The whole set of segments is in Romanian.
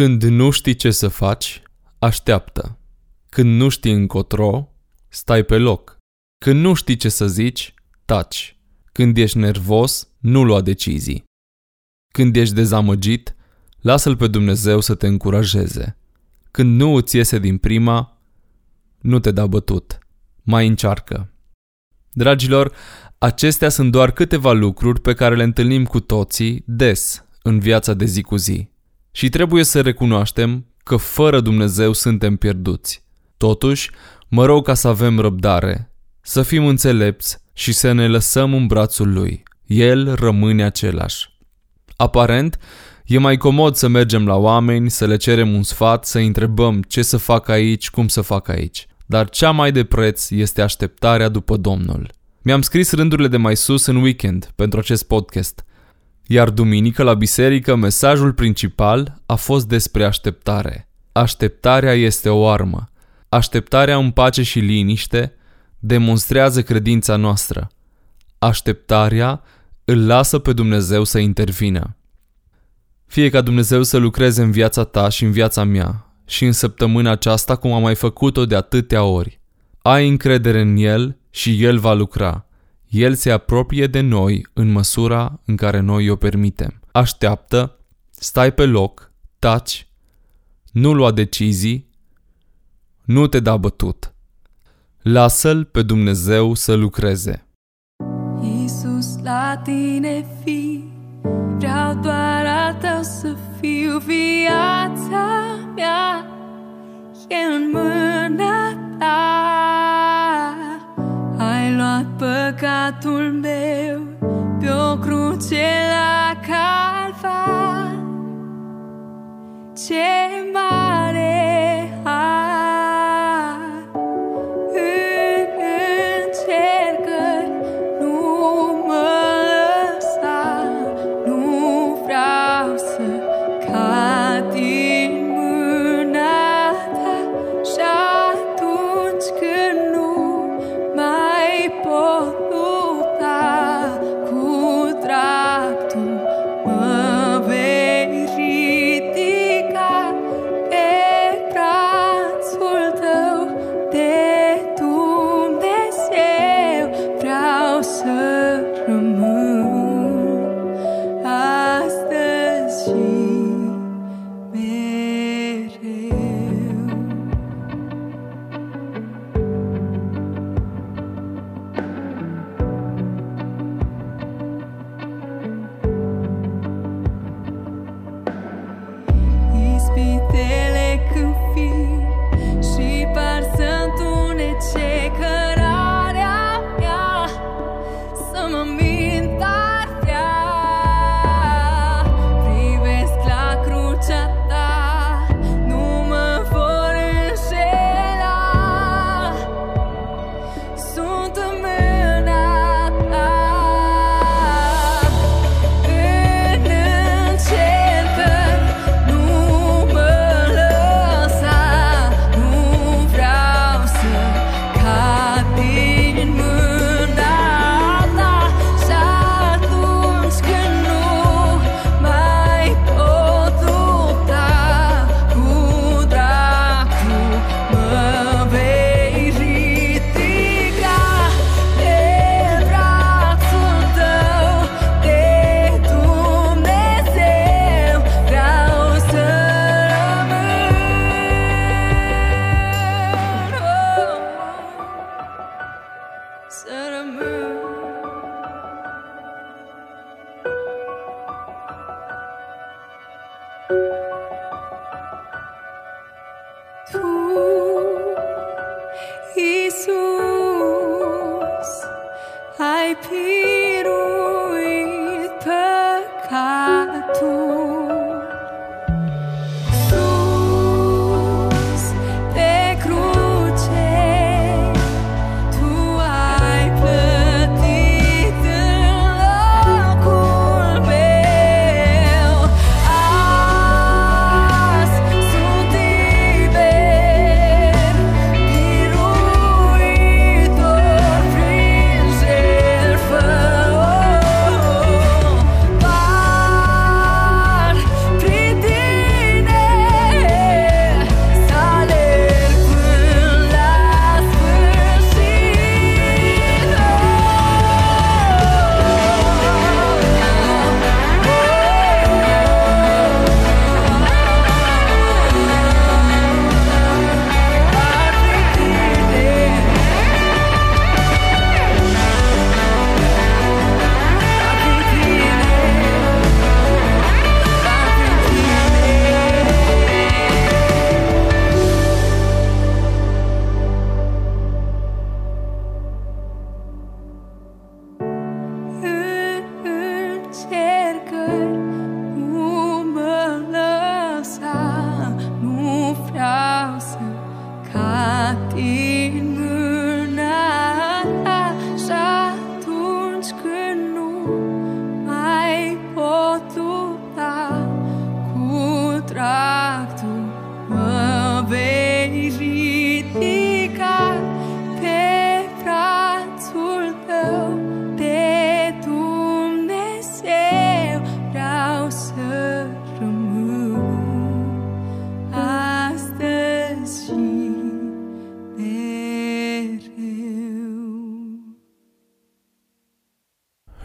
Când nu știi ce să faci, așteaptă. Când nu știi încotro, stai pe loc. Când nu știi ce să zici, taci. Când ești nervos, nu lua decizii. Când ești dezamăgit, lasă-L pe Dumnezeu să te încurajeze. Când nu îți iese din prima, nu te da bătut. Mai încearcă. Dragilor, acestea sunt doar câteva lucruri pe care le întâlnim cu toții des în viața de zi cu zi. Și trebuie să recunoaștem că fără Dumnezeu suntem pierduți. Totuși, mă rog ca să avem răbdare, să fim înțelepți și să ne lăsăm în brațul Lui. El rămâne același. Aparent, e mai comod să mergem la oameni, să le cerem un sfat, să întrebăm ce să fac aici, cum să fac aici. Dar cea mai de preț este așteptarea după Domnul. Mi-am scris rândurile de mai sus în weekend pentru acest podcast – iar duminică la biserică mesajul principal a fost despre așteptare. Așteptarea este o armă. Așteptarea în pace și liniște demonstrează credința noastră. Așteptarea îl lasă pe Dumnezeu să intervină. Fie ca Dumnezeu să lucreze în viața ta și în viața mea și în săptămâna aceasta cum am mai făcut-o de atâtea ori. Ai încredere în El și El va lucra. El se apropie de noi în măsura în care noi o permitem. Așteaptă, stai pe loc, taci, nu lua decizii, nu te da bătut. Lasă-L pe Dumnezeu să lucreze. Iisus, la tine fi, vreau doar a tău să fiu viața mea, e în mâna ta luat păcatul meu pe o cruce la calvar. 入梦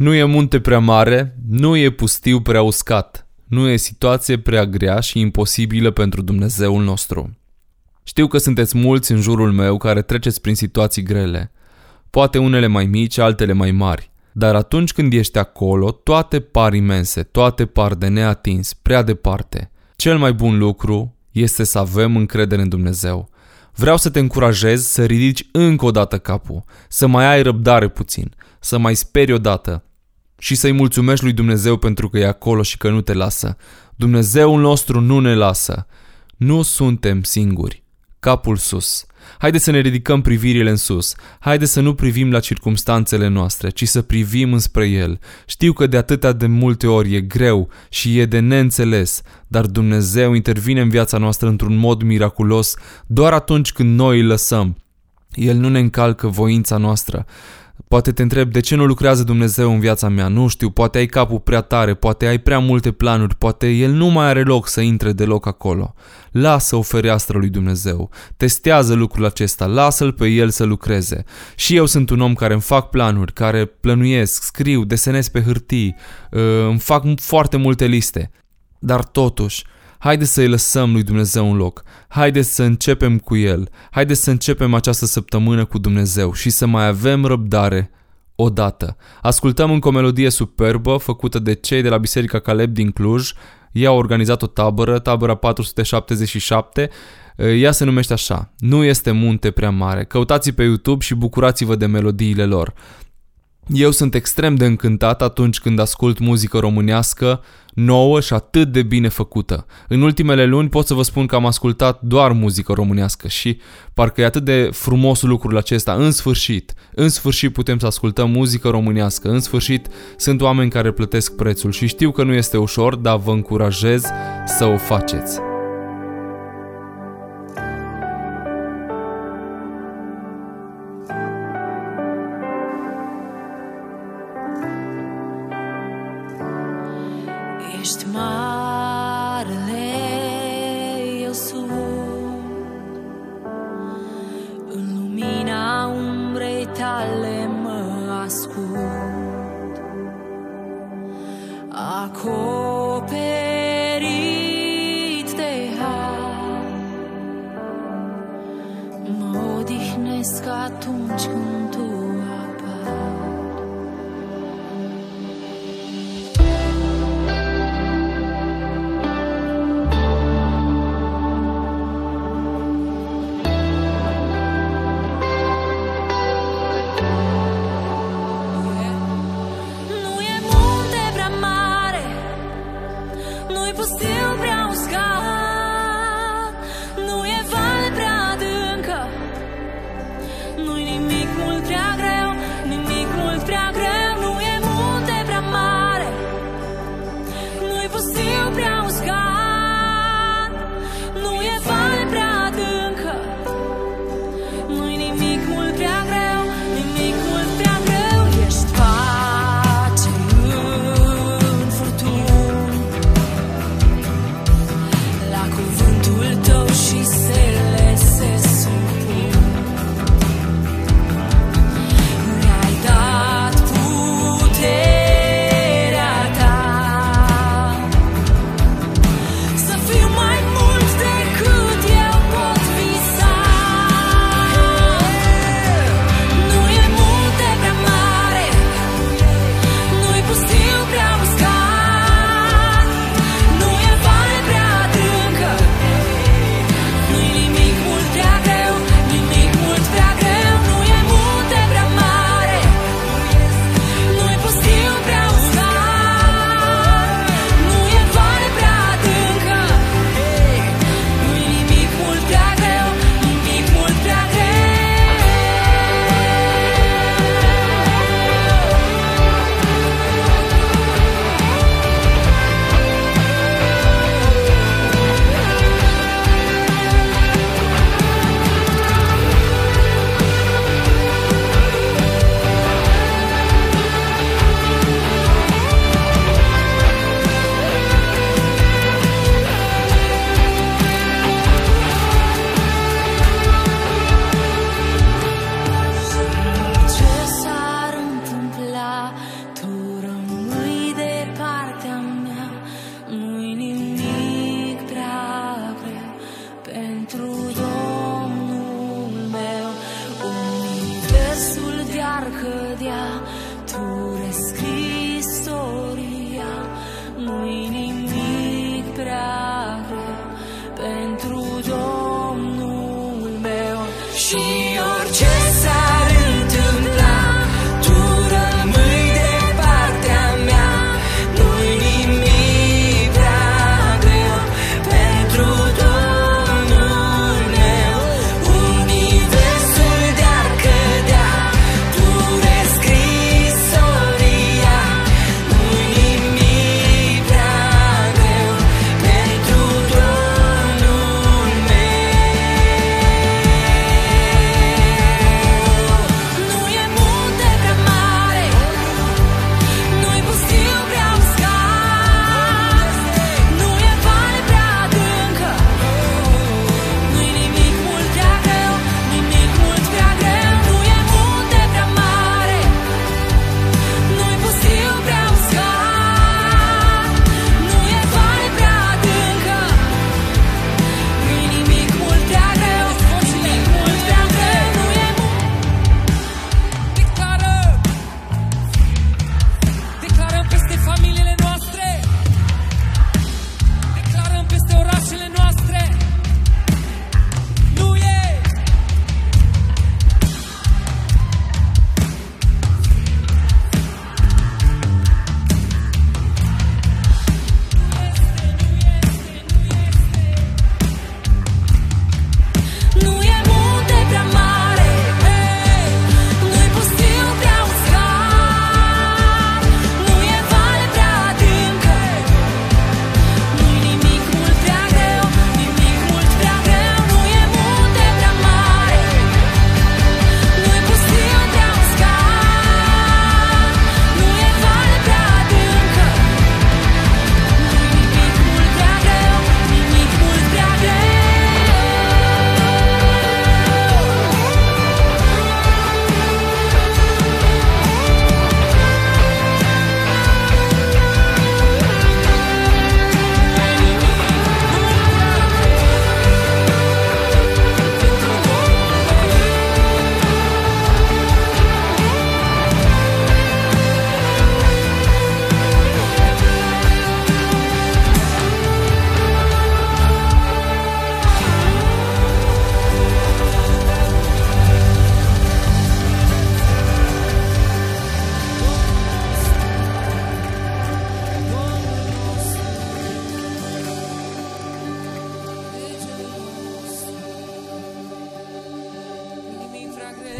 Nu e munte prea mare, nu e pustiu prea uscat, nu e situație prea grea și imposibilă pentru Dumnezeul nostru. Știu că sunteți mulți în jurul meu care treceți prin situații grele, poate unele mai mici, altele mai mari, dar atunci când ești acolo, toate par imense, toate par de neatins, prea departe. Cel mai bun lucru este să avem încredere în Dumnezeu. Vreau să te încurajez să ridici încă o dată capul, să mai ai răbdare puțin, să mai speri odată și să-i mulțumești lui Dumnezeu pentru că e acolo și că nu te lasă. Dumnezeul nostru nu ne lasă. Nu suntem singuri. Capul sus. Haideți să ne ridicăm privirile în sus. Haideți să nu privim la circumstanțele noastre, ci să privim înspre El. Știu că de atâtea de multe ori e greu și e de neînțeles, dar Dumnezeu intervine în viața noastră într-un mod miraculos doar atunci când noi îl lăsăm. El nu ne încalcă voința noastră. Poate te întreb de ce nu lucrează Dumnezeu în viața mea, nu știu, poate ai capul prea tare, poate ai prea multe planuri, poate El nu mai are loc să intre deloc acolo. Lasă o fereastră lui Dumnezeu, testează lucrul acesta, lasă-L pe El să lucreze. Și eu sunt un om care îmi fac planuri, care plănuiesc, scriu, desenez pe hârtii, uh, îmi fac foarte multe liste. Dar totuși, Haideți să-i lăsăm lui Dumnezeu un loc. Haideți să începem cu El. Haideți să începem această săptămână cu Dumnezeu și să mai avem răbdare odată. Ascultăm încă o melodie superbă făcută de cei de la Biserica Caleb din Cluj. Ei au organizat o tabără, tabăra 477. Ea se numește așa, Nu este munte prea mare. Căutați pe YouTube și bucurați-vă de melodiile lor. Eu sunt extrem de încântat atunci când ascult muzică românească nouă și atât de bine făcută. În ultimele luni pot să vă spun că am ascultat doar muzică românească și parcă e atât de frumos lucrul acesta. În sfârșit, în sfârșit putem să ascultăm muzică românească. În sfârșit sunt oameni care plătesc prețul și știu că nu este ușor, dar vă încurajez să o faceți. siempre agradezco. Și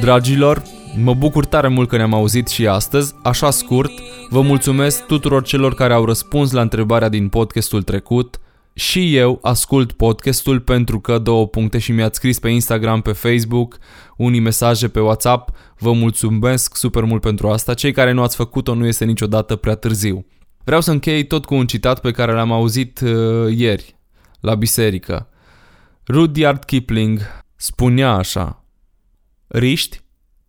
Dragilor, mă bucur tare mult că ne-am auzit și astăzi, așa scurt. Vă mulțumesc tuturor celor care au răspuns la întrebarea din podcastul trecut. Și eu ascult podcastul pentru că două puncte și mi-ați scris pe Instagram, pe Facebook, unii mesaje pe WhatsApp. Vă mulțumesc super mult pentru asta. Cei care nu ați făcut-o nu este niciodată prea târziu. Vreau să închei tot cu un citat pe care l-am auzit uh, ieri la biserică. Rudyard Kipling spunea așa: Riști,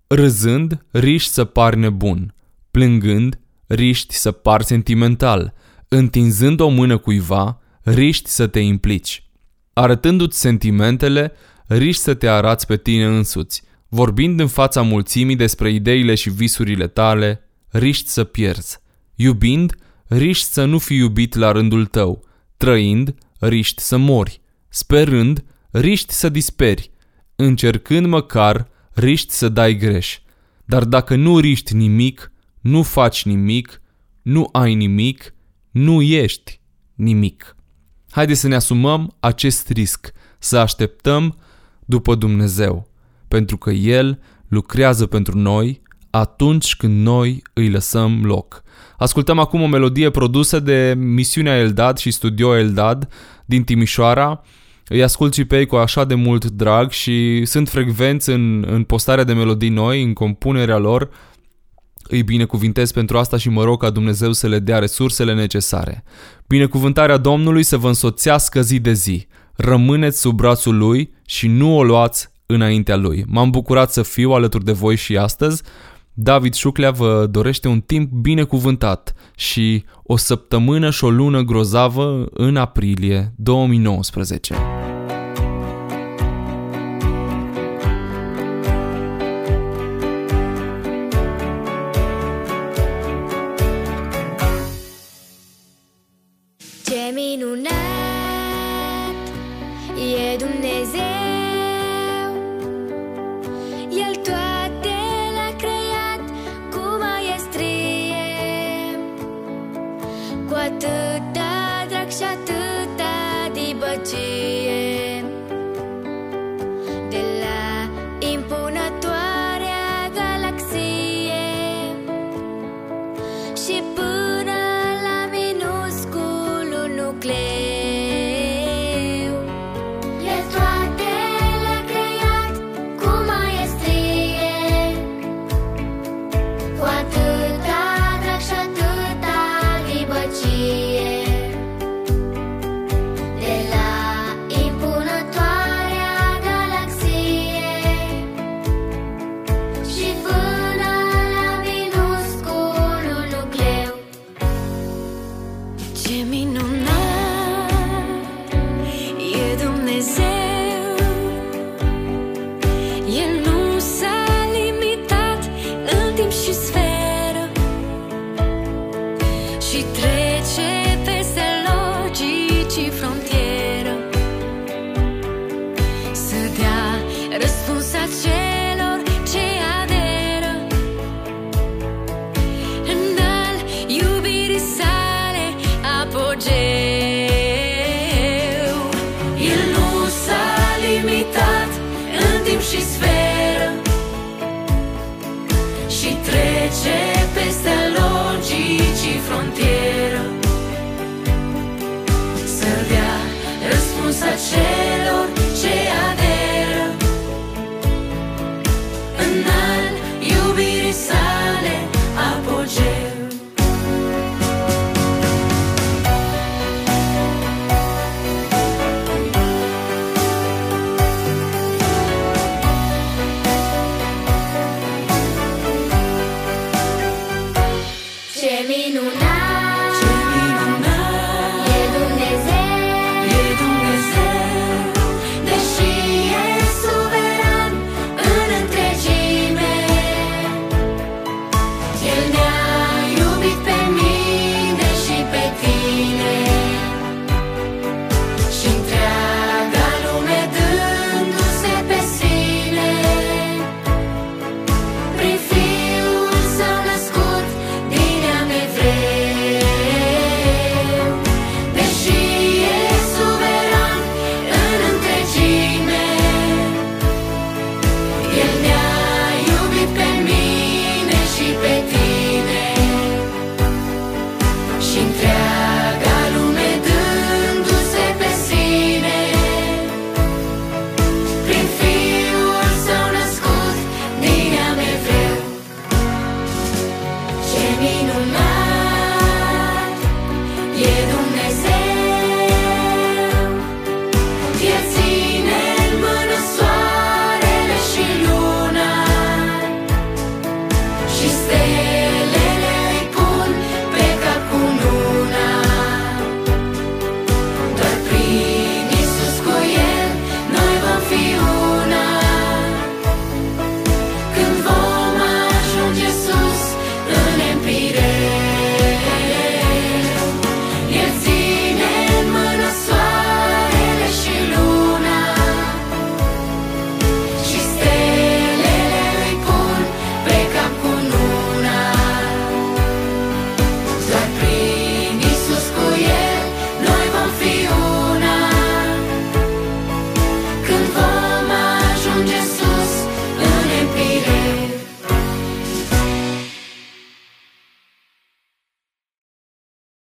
râzând, riști să pari nebun, plângând, riști să pari sentimental, întinzând o mână cuiva, riști să te implici. Arătându-ți sentimentele, riști să te arați pe tine însuți, vorbind în fața mulțimii despre ideile și visurile tale, riști să pierzi. Iubind, riști să nu fii iubit la rândul tău, trăind, riști să mori, sperând, riști să disperi, încercând măcar, riști să dai greș. Dar dacă nu riști nimic, nu faci nimic, nu ai nimic, nu ești nimic. Haideți să ne asumăm acest risc, să așteptăm după Dumnezeu, pentru că El lucrează pentru noi atunci când noi îi lăsăm loc. Ascultăm acum o melodie produsă de Misiunea Eldad și Studio Eldad din Timișoara. Îi ascult și pe ei cu așa de mult drag și sunt frecvenți în, în postarea de melodii noi, în compunerea lor. Îi binecuvintez pentru asta și mă rog ca Dumnezeu să le dea resursele necesare. Binecuvântarea Domnului să vă însoțească zi de zi. Rămâneți sub brațul Lui și nu o luați înaintea Lui. M-am bucurat să fiu alături de voi și astăzi. David Șuclea vă dorește un timp binecuvântat și o săptămână și o lună grozavă în aprilie 2019.